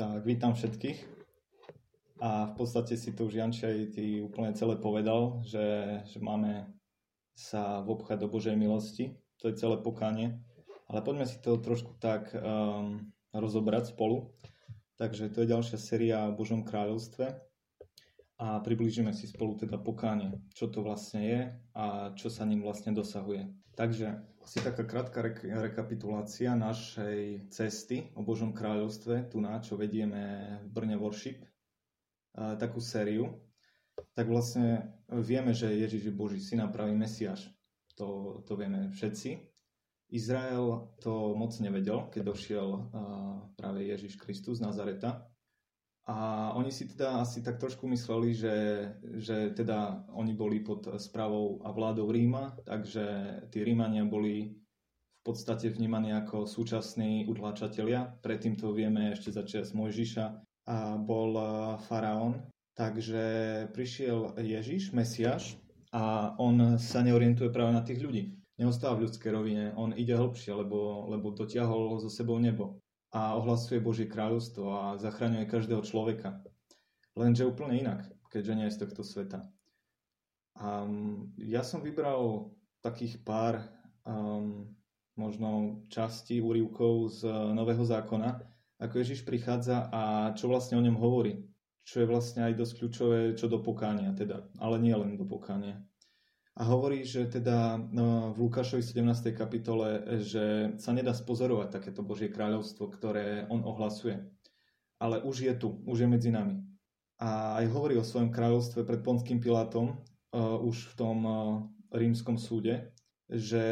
Tak, vítam všetkých. A v podstate si to už Janči ty úplne celé povedal, že, že máme sa vobchať do Božej milosti. To je celé pokánie. Ale poďme si to trošku tak um, rozobrať spolu. Takže to je ďalšia séria o Božom kráľovstve a priblížime si spolu teda pokánie, čo to vlastne je a čo sa ním vlastne dosahuje. Takže asi taká krátka re- rekapitulácia našej cesty o Božom kráľovstve, tu na čo vedieme v Brne Worship, a takú sériu. Tak vlastne vieme, že Ježiš je Boží syn a pravý Mesiáš. To, to vieme všetci. Izrael to moc nevedel, keď došiel práve Ježiš Kristus z Nazareta. A oni si teda asi tak trošku mysleli, že, že teda oni boli pod správou a vládou Ríma, takže tí Rímania boli v podstate vnímaní ako súčasní utlačatelia. Predtým to vieme ešte začiať z Mojžiša a bol faraón. Takže prišiel Ježiš, Mesiaš, a on sa neorientuje práve na tých ľudí. Neostáva v ľudskej rovine, on ide hlbšie, lebo, lebo dotiahol so sebou nebo a ohlasuje Božie kráľovstvo a zachraňuje každého človeka. Lenže úplne inak, keďže nie je z tohto sveta. Um, ja som vybral takých pár um, možno častí, úrivkov z Nového zákona, ako Ježiš prichádza a čo vlastne o ňom hovorí. Čo je vlastne aj dosť kľúčové, čo do pokánia teda, ale nie len do pokánia a hovorí, že teda no, v Lukášovi 17. kapitole, že sa nedá spozorovať takéto Božie kráľovstvo, ktoré on ohlasuje. Ale už je tu, už je medzi nami. A aj hovorí o svojom kráľovstve pred Ponským Pilátom, uh, už v tom uh, rímskom súde, že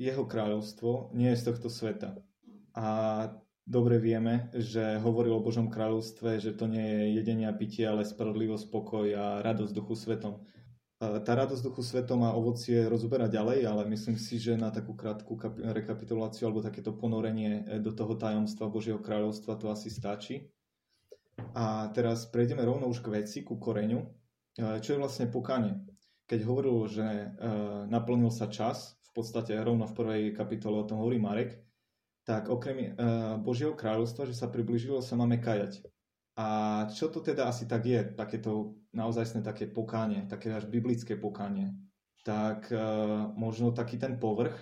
jeho kráľovstvo nie je z tohto sveta. A dobre vieme, že hovoril o Božom kráľovstve, že to nie je jedenie a pitie, ale spravodlivosť, pokoj a radosť duchu svetom tá radosť duchu svetom a ovocie rozoberať ďalej, ale myslím si, že na takú krátku rekapituláciu alebo takéto ponorenie e, do toho tajomstva Božieho kráľovstva to asi stačí. A teraz prejdeme rovno už k veci, ku koreňu. E, čo je vlastne pokanie? Keď hovoril, že e, naplnil sa čas, v podstate rovno v prvej kapitole o tom hovorí Marek, tak okrem Božieho kráľovstva, že sa približilo, sa máme kajať. A čo to teda asi tak je, takéto naozaj také pokánie, také až biblické pokánie? Tak uh, možno taký ten povrch,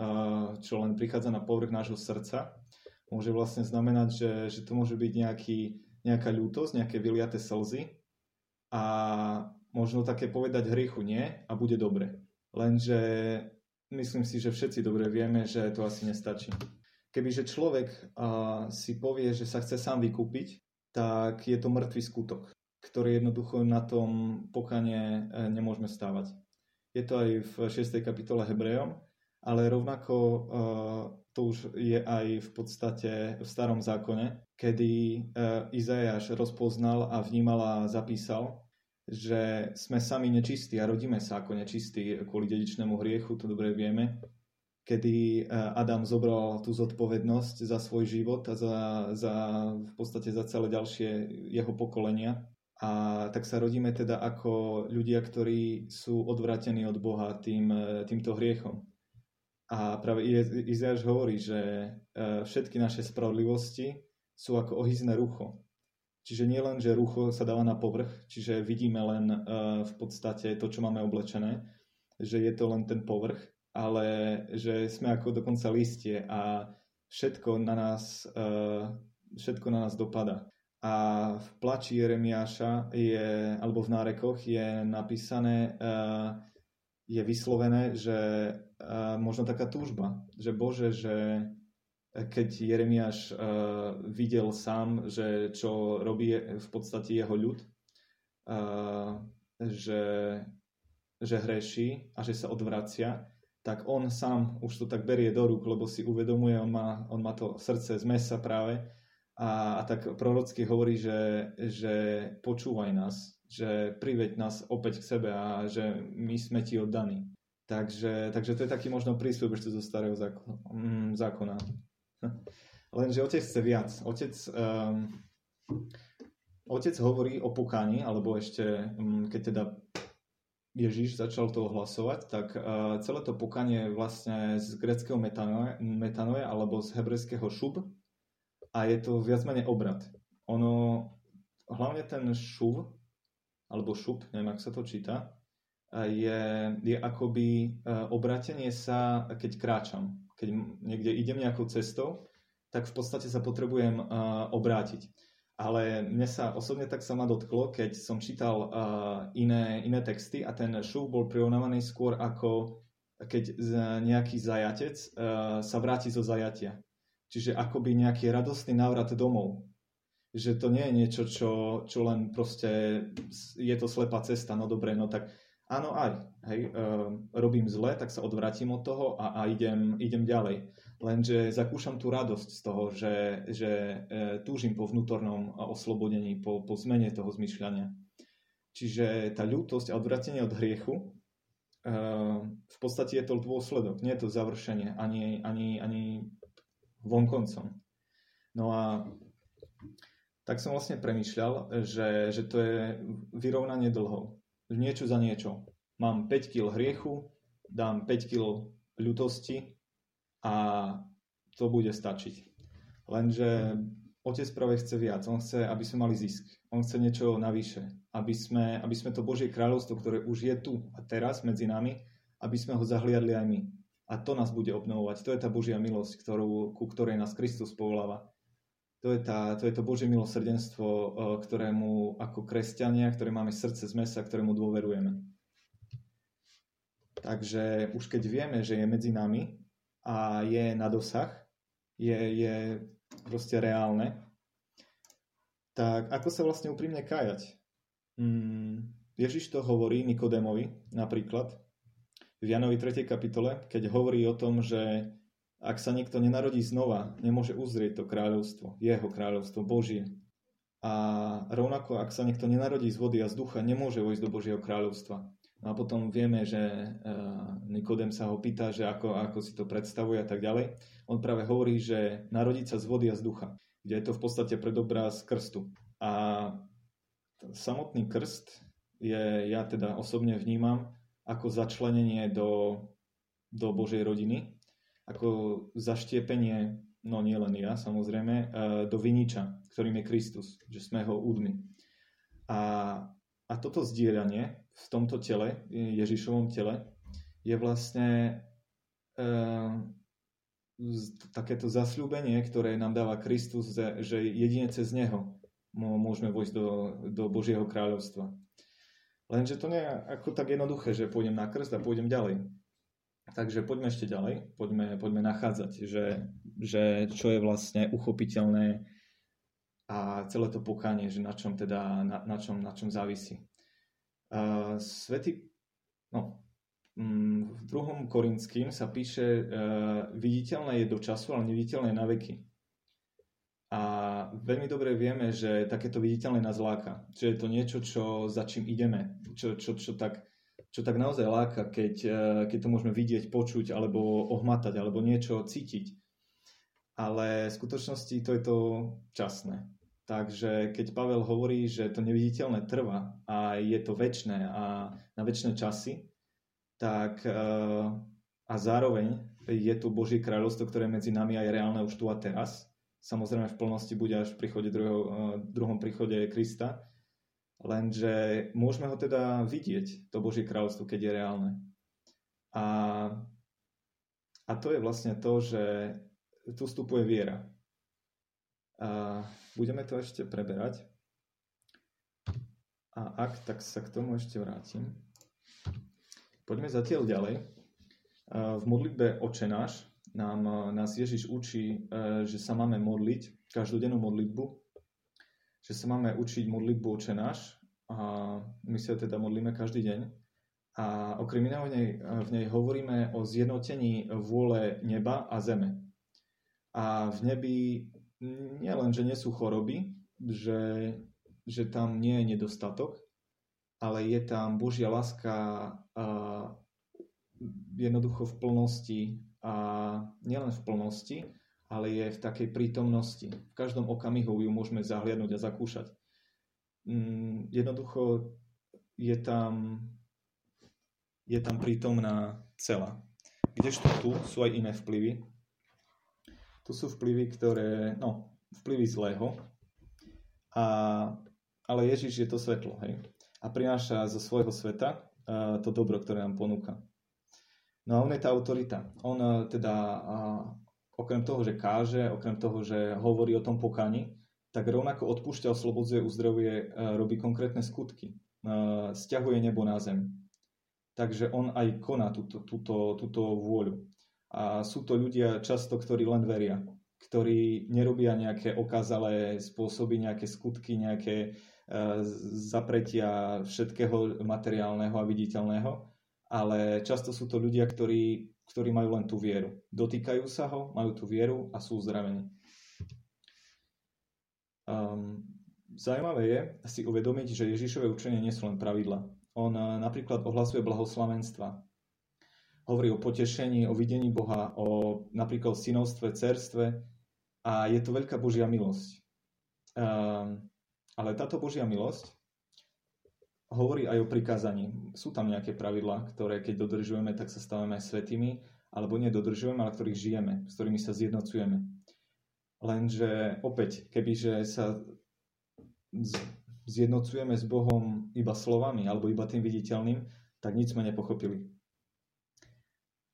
uh, čo len prichádza na povrch nášho srdca, môže vlastne znamenať, že, že to môže byť nejaký, nejaká ľútosť, nejaké vyliaté slzy a možno také povedať hriechu nie a bude dobre. Lenže myslím si, že všetci dobre vieme, že to asi nestačí. Kebyže človek uh, si povie, že sa chce sám vykúpiť, tak je to mŕtvý skutok, ktorý jednoducho na tom pokanie e, nemôžeme stávať. Je to aj v 6. kapitole Hebrejom, ale rovnako uh, to už je aj v podstate v starom zákone, kedy uh, Izajáš rozpoznal a vnímal a zapísal, že sme sami nečistí a rodíme sa ako nečistí kvôli dedičnému hriechu, to dobre vieme kedy eh, Adam zobral tú zodpovednosť za svoj život a za, za, v podstate za celé ďalšie jeho pokolenia. A tak sa rodíme teda ako ľudia, ktorí sú odvratení od Boha tým, eh, týmto hriechom. A práve Izajáš hovorí, že eh, všetky naše spravodlivosti sú ako ohyzné rucho. Čiže nie len, že rucho sa dáva na povrch, čiže vidíme len v podstate to, čo máme oblečené, že je to len ten povrch, ale že sme ako dokonca listie a všetko na nás, uh, všetko na nás dopada. A v plači Jeremiáša je, alebo v nárekoch je napísané, uh, je vyslovené, že uh, možno taká túžba, že Bože, že keď Jeremiáš videl sám, že čo robí v podstate jeho ľud, že, že hreší a že sa odvracia, tak on sám už to tak berie do rúk, lebo si uvedomuje, on má, on má to srdce z mesa práve a, a tak prorocky hovorí, že, že počúvaj nás, že priveď nás opäť k sebe a že my sme ti oddaní. Takže, takže to je taký možno prísľub ešte zo starého zákona. Mm, zákona. Lenže otec chce viac. Otec, um, otec hovorí o pokáni, alebo ešte, um, keď teda Ježiš začal to ohlasovať, tak uh, celé to pokanie vlastne z greckého metanoje, alebo z hebrejského šub a je to viac menej obrad. Ono, hlavne ten šuv, alebo šup, neviem, ako sa to číta, je, je akoby e, obratenie sa, keď kráčam. Keď niekde idem nejakou cestou, tak v podstate sa potrebujem obrátiť. Ale mne sa osobne tak sa ma dotklo, keď som čítal uh, iné, iné texty a ten šup bol prirovnávaný skôr ako keď nejaký zajatec uh, sa vráti zo zajatia. Čiže akoby nejaký radostný návrat domov. Že to nie je niečo, čo, čo len proste je to slepá cesta, no dobre, no tak áno aj, hej, uh, robím zle, tak sa odvrátim od toho a, a idem, idem ďalej. Lenže zakúšam tú radosť z toho, že, že e, túžim po vnútornom oslobodení, po, po zmene toho zmyšľania. Čiže tá ľútosť a odvratenie od hriechu e, v podstate je to dôsledok, nie je to završenie ani, ani, ani vonkoncom. No a tak som vlastne premyšľal, že, že to je vyrovnanie dlhov. Niečo za niečo. Mám 5 kg hriechu, dám 5 kg ľutosti a to bude stačiť. Lenže otec práve chce viac. On chce, aby sme mali zisk. On chce niečo navyše. Aby sme, aby sme to Božie kráľovstvo, ktoré už je tu a teraz medzi nami, aby sme ho zahliadli aj my. A to nás bude obnovovať. To je tá Božia milosť, ktorú, ku ktorej nás Kristus povoláva. To je, tá, to je to Božie milosrdenstvo, e, ktorému ako kresťania, ktoré máme srdce z mesa, ktorému dôverujeme. Takže už keď vieme, že je medzi nami, a je na dosah, je, je proste reálne, tak ako sa vlastne úprimne kájať? Mm, Ježiš to hovorí Nikodémovi napríklad v Janovi 3. kapitole, keď hovorí o tom, že ak sa niekto nenarodí znova, nemôže uzrieť to kráľovstvo, jeho kráľovstvo Božie. A rovnako, ak sa niekto nenarodí z vody a z ducha, nemôže vojsť do Božieho kráľovstva. No a potom vieme, že eh, Nikodem sa ho pýta, že ako, ako si to predstavuje a tak ďalej. On práve hovorí, že narodiť sa z vody a z ducha, kde je to v podstate predobraz krstu. A samotný krst je, ja teda osobne vnímam ako začlenenie do, do Božej rodiny, ako zaštiepenie, no nie len ja samozrejme, eh, do viniča, ktorým je Kristus, že sme ho údmi. A, a toto zdieľanie v tomto tele, Ježišovom tele, je vlastne e, takéto zasľúbenie, ktoré nám dáva Kristus, že jedine cez Neho môžeme vojsť do, do Božieho kráľovstva. Lenže to nie je ako tak jednoduché, že pôjdem na krst a pôjdem ďalej. Takže poďme ešte ďalej, poďme, poďme nachádzať, že, že čo je vlastne uchopiteľné a celé to pokánie, že na čom teda, na, na, čom, na čom závisí. Uh, Svety, no, um, v druhom Korinským sa píše, uh, viditeľné je do času, ale neviditeľné na veky. A veľmi dobre vieme, že takéto viditeľné nás láka. Že je to niečo, čo, za čím ideme. Čo, čo, čo, tak, čo tak naozaj láka, keď, uh, keď to môžeme vidieť, počuť, alebo ohmatať, alebo niečo cítiť. Ale v skutočnosti to je to časné. Takže keď Pavel hovorí, že to neviditeľné trvá a je to väčšné a na väčšie časy, tak eh, a zároveň je tu Božie kráľovstvo, ktoré medzi nami a je reálne už tu a teraz. Samozrejme v plnosti bude až v príchode druhého, eh, druhom príchode Krista. Lenže môžeme ho teda vidieť, to Božie kráľovstvo, keď je reálne. A, a to je vlastne to, že tu vstupuje viera. A budeme to ešte preberať. A ak, tak sa k tomu ešte vrátim. Poďme zatiaľ ďalej. V modlitbe Očenáš nám, nás Ježiš učí, e, že sa máme modliť, každodennú modlitbu, že sa máme učiť modlitbu Očenáš a my sa teda modlíme každý deň. A okrem iného v nej hovoríme o zjednotení vôle neba a zeme. A v nebi nie len, že nie sú choroby, že, že tam nie je nedostatok, ale je tam Božia láska a jednoducho v plnosti a nielen v plnosti, ale je v takej prítomnosti. V každom okamihu ju môžeme zahliadnúť a zakúšať. Mm, jednoducho je tam, je tam prítomná celá. Kdežto tu sú aj iné vplyvy, tu sú vplyvy, ktoré, no, vplyvy zlého, a, ale Ježiš je to svetlo, hej? A prináša zo svojho sveta uh, to dobro, ktoré nám ponúka. No a on je tá autorita. On uh, teda uh, okrem toho, že káže, okrem toho, že hovorí o tom pokáni, tak rovnako odpúšťa, oslobodzuje, uzdravuje, uh, robí konkrétne skutky. Stiahuje nebo na zem. Takže on aj koná túto, túto, túto vôľu. A sú to ľudia často, ktorí len veria ktorí nerobia nejaké okázalé spôsoby, nejaké skutky, nejaké uh, zapretia všetkého materiálneho a viditeľného, ale často sú to ľudia, ktorí, ktorí majú len tú vieru. Dotýkajú sa ho, majú tú vieru a sú uzdravení. Um, zaujímavé je si uvedomiť, že Ježišové učenie nie sú len pravidla. On uh, napríklad ohlasuje blahoslavenstva, hovorí o potešení, o videní Boha, o napríklad synovstve, cerstve, a je to veľká Božia milosť. Um, ale táto Božia milosť hovorí aj o prikázaní. Sú tam nejaké pravidlá, ktoré keď dodržujeme, tak sa stávame svetými, alebo nedodržujeme, ale ktorých žijeme, s ktorými sa zjednocujeme. Lenže opäť, kebyže sa zjednocujeme s Bohom iba slovami alebo iba tým viditeľným, tak nič sme nepochopili.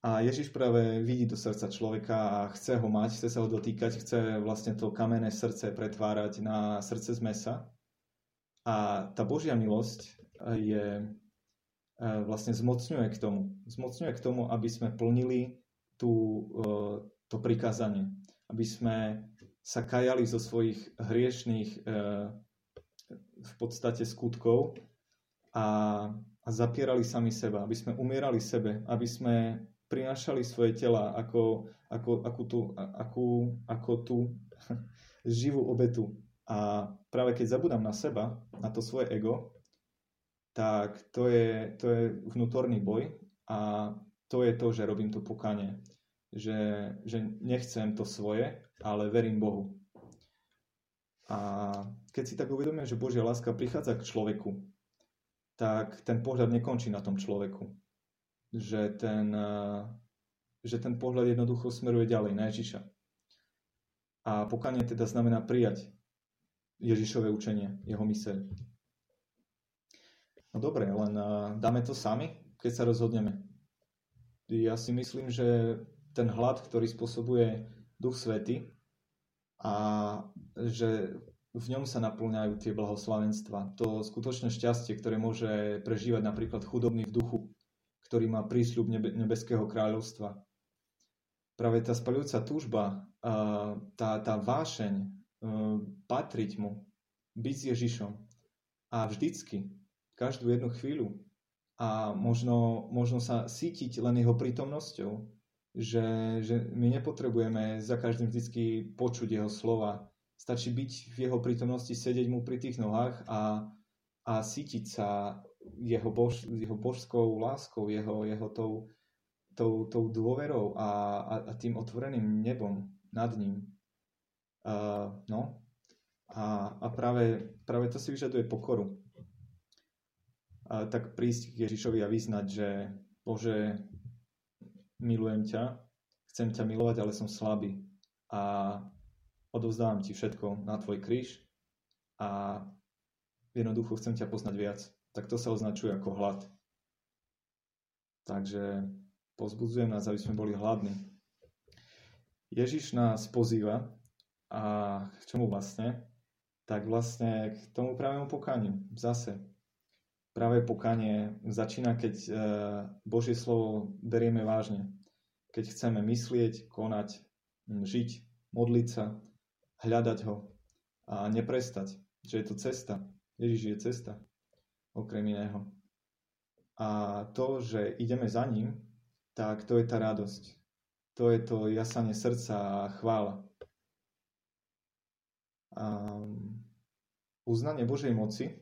A Ježiš práve vidí do srdca človeka a chce ho mať, chce sa ho dotýkať, chce vlastne to kamenné srdce pretvárať na srdce z mesa. A tá Božia milosť je, e, vlastne zmocňuje k tomu. Zmocňuje k tomu, aby sme plnili tú, e, to prikázanie. Aby sme sa kajali zo svojich hriešných v podstate skutkov a, a zapierali sami seba, aby sme umierali sebe, aby sme prinášali svoje tela ako, ako, ako, tú, ako, ako tú živú obetu. A práve keď zabudám na seba, na to svoje ego, tak to je, to je vnútorný boj a to je to, že robím to pokanie. Že, že nechcem to svoje, ale verím Bohu. A keď si tak uvedomím, že Božia láska prichádza k človeku, tak ten pohľad nekončí na tom človeku že ten, eh, že ten pohľad jednoducho smeruje ďalej na Ježiša. A pokanie teda znamená prijať Ježišové učenie, jeho myseľ. No dobre, len eh, dáme to sami, keď sa rozhodneme. Ja si myslím, že ten hlad, ktorý spôsobuje Duch Svety a že v ňom sa naplňajú tie blahoslavenstva. To skutočné šťastie, ktoré môže prežívať napríklad chudobný v duchu, ktorý má prísľub nebe, nebeského kráľovstva. Práve tá spaľujúca túžba, tá, tá vášeň e, patriť mu, byť s Ježišom a vždycky, každú jednu chvíľu a možno, možno sa sítiť len jeho prítomnosťou, že, že my nepotrebujeme za každým vždycky počuť jeho slova. Stačí byť v jeho prítomnosti, sedieť mu pri tých nohách a, a sítiť sa jeho, bož, jeho božskou láskou, jeho, jeho tou, tou, tou dôverou a, a, a tým otvoreným nebom nad ním. Uh, no. A, a práve, práve to si vyžaduje pokoru. A tak prísť k Ježišovi a vyznať, že Bože, milujem ťa, chcem ťa milovať, ale som slabý. A odovzdávam ti všetko na tvoj kríž a jednoducho chcem ťa poznať viac tak to sa označuje ako hlad. Takže pozbudzujem nás, aby sme boli hladní. Ježiš nás pozýva a k čomu vlastne? Tak vlastne k tomu pravému pokaniu. Zase. Práve pokanie začína, keď e, Božie slovo berieme vážne. Keď chceme myslieť, konať, žiť, modliť sa, hľadať ho a neprestať. Že je to cesta. Ježiš je cesta okrem iného. A to, že ideme za ním, tak to je tá radosť. To je to jasanie srdca a chvála. A uznanie Božej moci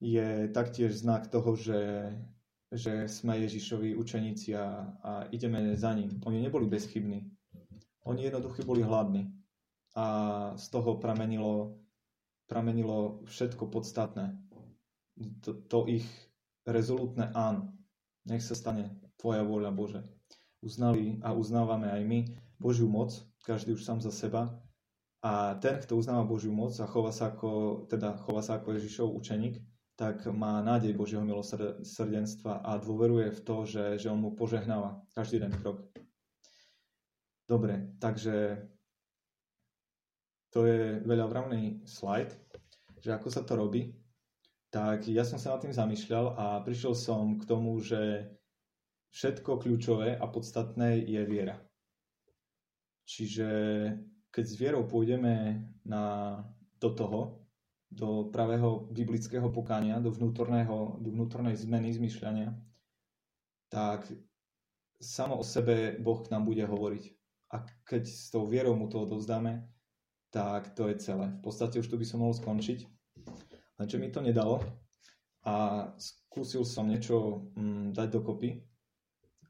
je taktiež znak toho, že, že sme Ježišovi učeníci a, a ideme za ním. Oni neboli bezchybní. Oni jednoducho boli hladní. A z toho pramenilo, pramenilo všetko podstatné to, to ich rezolutné áno. Nech sa stane Tvoja vôľa, Bože. Uznali a uznávame aj my Božiu moc, každý už sám za seba, A ten, kto uznáva Božiu moc a chová sa ako, teda chová sa ako Ježišov učeník, tak má nádej Božieho milosrdenstva a dôveruje v to, že, že on mu požehnáva každý jeden krok. Dobre, takže to je veľa vravný slajd, že ako sa to robí. Tak ja som sa nad tým zamýšľal a prišiel som k tomu, že všetko kľúčové a podstatné je viera. Čiže keď s vierou pôjdeme na, do toho, do pravého biblického pokania, do, vnútorného, do vnútornej zmeny zmyšľania, tak samo o sebe Boh k nám bude hovoriť. A keď s tou vierou mu to odovzdáme, tak to je celé. V podstate už tu by som mohol skončiť. Lenže mi to nedalo a skúsil som niečo mm, dať dokopy.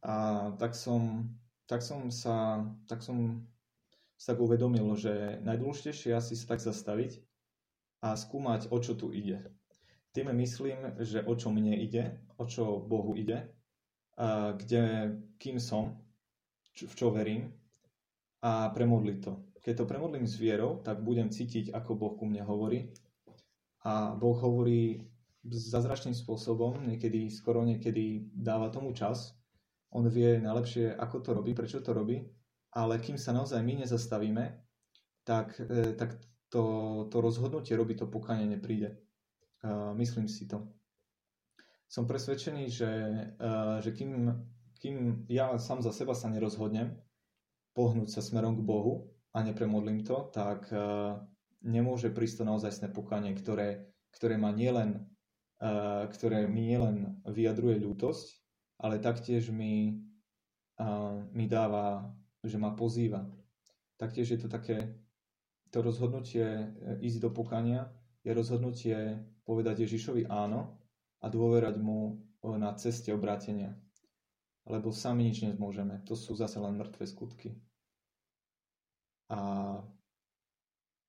A tak som, tak som sa, tak som sa uvedomil, že najdôležitejšie je asi sa tak zastaviť a skúmať, o čo tu ide. Tým myslím, že o čo mne ide, o čo Bohu ide, a kde, kým som, čo, v čo verím a premodliť to. Keď to premodlím s vierou, tak budem cítiť, ako Boh ku mne hovorí. A Boh hovorí zázračným spôsobom, niekedy, skoro niekedy dáva tomu čas. On vie najlepšie, ako to robí, prečo to robí ale kým sa naozaj my nezastavíme, tak, e, tak to, to rozhodnutie robiť to pokánie nepríde. Myslím si to. Som presvedčený, že, e, že kým, kým ja sám za seba sa nerozhodnem pohnúť sa smerom k Bohu a nepremodlím to, tak e, nemôže prísť to naozaj pokánie, ktoré, ktoré má nielen ktoré mi nielen vyjadruje ľútosť, ale taktiež mi, mi dáva že ma pozýva. Taktiež je to také, to rozhodnutie e, ísť do pokania, je rozhodnutie povedať Ježišovi áno a dôverať mu na ceste obrátenia. Lebo sami nič nezmôžeme. To sú zase len mŕtve skutky. A,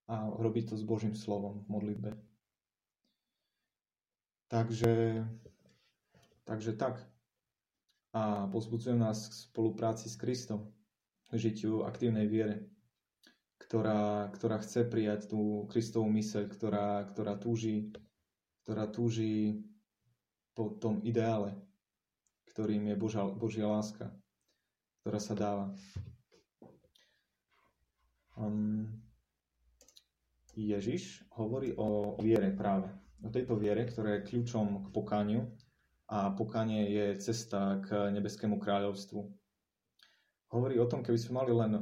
a robiť to s Božím slovom v modlitbe. Takže, takže tak. A pozbudzujem nás k spolupráci s Kristom žitiu aktívnej viere, ktorá, ktorá chce prijať tú Kristovú myseľ, ktorá, ktorá, túži, ktorá túži po tom ideále, ktorým je Božia, Božia láska, ktorá sa dáva. Um, Ježiš hovorí o viere práve. O tejto viere, ktorá je kľúčom k pokániu a pokánie je cesta k nebeskému kráľovstvu hovorí o tom, keby sme mali len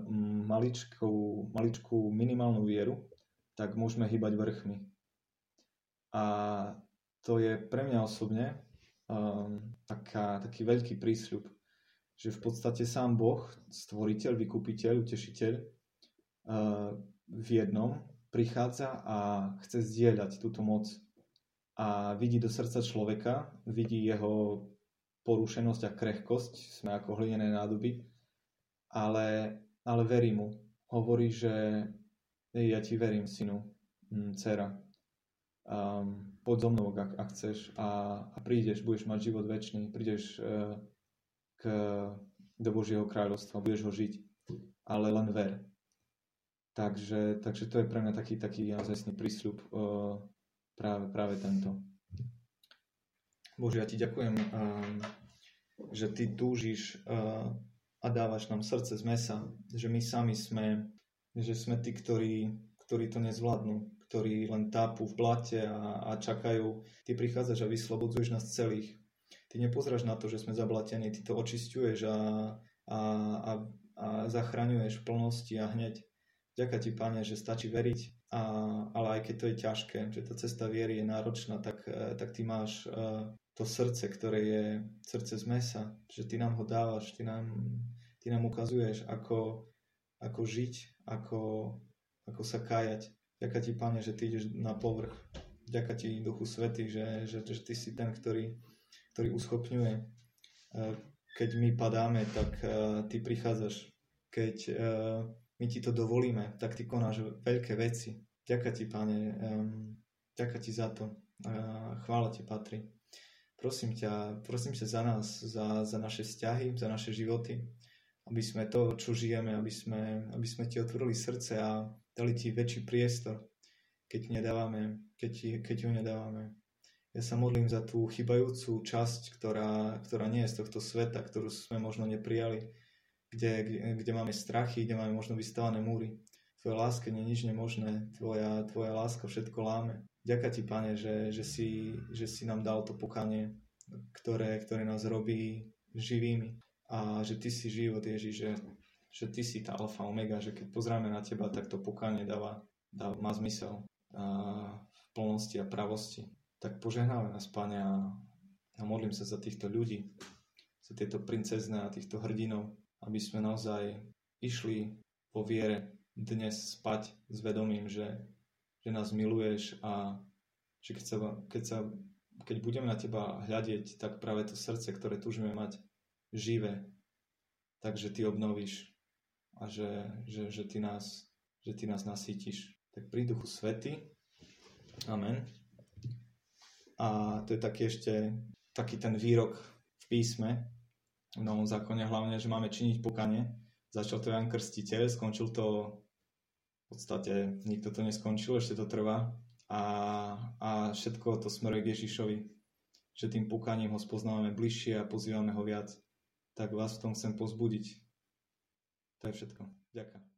maličkú, maličkú minimálnu vieru, tak môžeme hýbať vrchmi. A to je pre mňa osobne um, taká, taký veľký prísľub, že v podstate sám Boh, stvoriteľ, vykupiteľ, utešiteľ, uh, v jednom prichádza a chce zdieľať túto moc a vidí do srdca človeka, vidí jeho porušenosť a krehkosť, sme ako hlinené nádoby ale, ale verí mu. Hovorí, že ja ti verím, synu, hm, dcera. Um, poď so mnou, ak, ak chceš a, a prídeš, budeš mať život väčší, prídeš uh, k, do Božieho kráľovstva, budeš ho žiť, ale len ver. Takže, takže to je pre mňa taký, taký naozajstný prísľub uh, práve, práve tento. Bože, ja ti ďakujem, um, že ty túžiš uh, a dávaš nám srdce z mesa, že my sami sme, že sme tí, ktorí, ktorí to nezvládnu, ktorí len tápu v blate a, a čakajú. Ty prichádzaš a vyslobodzuješ nás celých. Ty nepozráš na to, že sme zablatení, ty to očistuješ a, a, a, a zachraňuješ v plnosti a hneď. Ďaká ti, Pane, že stačí veriť, a, ale aj keď to je ťažké, že tá cesta viery je náročná, tak, e, tak ty máš uh, to srdce, ktoré je srdce z mesa, že ty nám ho dávaš, ty nám, ty nám ukazuješ, ako, ako žiť, ako, ako sa kájať. Ďaká ti, Pane, že ty ideš na povrch. Ďaká ti, Duchu Svety, že, že, že ty si ten, ktorý, ktorý uschopňuje. E, keď my padáme, tak e, ty prichádzaš. Keď e, my ti to dovolíme, tak ty konáš veľké veci. Ďaká ti, Pane, ďaká ti za to. Chvála ti patrí. Prosím ťa, prosím ťa za nás, za, za naše vzťahy, za naše životy, aby sme to, čo žijeme, aby sme, aby sme ti otvorili srdce a dali ti väčší priestor, keď, nedávame, keď, keď ho nedávame. Ja sa modlím za tú chybajúcu časť, ktorá, ktorá nie je z tohto sveta, ktorú sme možno neprijali, kde, kde, kde máme strachy, kde máme možno vystavané múry. Tvoja láska nie je nič nemožné, tvoja, tvoja láska všetko láme. Ďaká ti, Pane, že, že, si, že si nám dal to pokanie, ktoré, ktoré nás robí živými a že ty si život, Ježiš, že, že ty si tá alfa omega, že keď pozráme na teba, tak to pokánie dáva, dáva má zmysel a v plnosti a pravosti tak požehnáme nás, Pane, a, a modlím sa za týchto ľudí, za tieto princezné a týchto hrdinov, aby sme naozaj išli po viere dnes spať s vedomím, že, že nás miluješ a že keď, sa, keď, sa, keď budeme na teba hľadieť, tak práve to srdce, ktoré túžime mať živé, takže ty obnovíš a že, že, že, ty, nás, že ty nás nasítiš. Tak pri duchu svety. Amen. A to je taký ešte taký ten výrok v písme, v Novom zákone hlavne, že máme činiť pokanie. Začal to Jan Krstiteľ, skončil to v podstate, nikto to neskončil, ešte to trvá. A, a všetko to smeruje k Ježišovi, že tým pokaním ho spoznávame bližšie a pozývame ho viac. Tak vás v tom chcem pozbudiť. To je všetko. Ďakujem.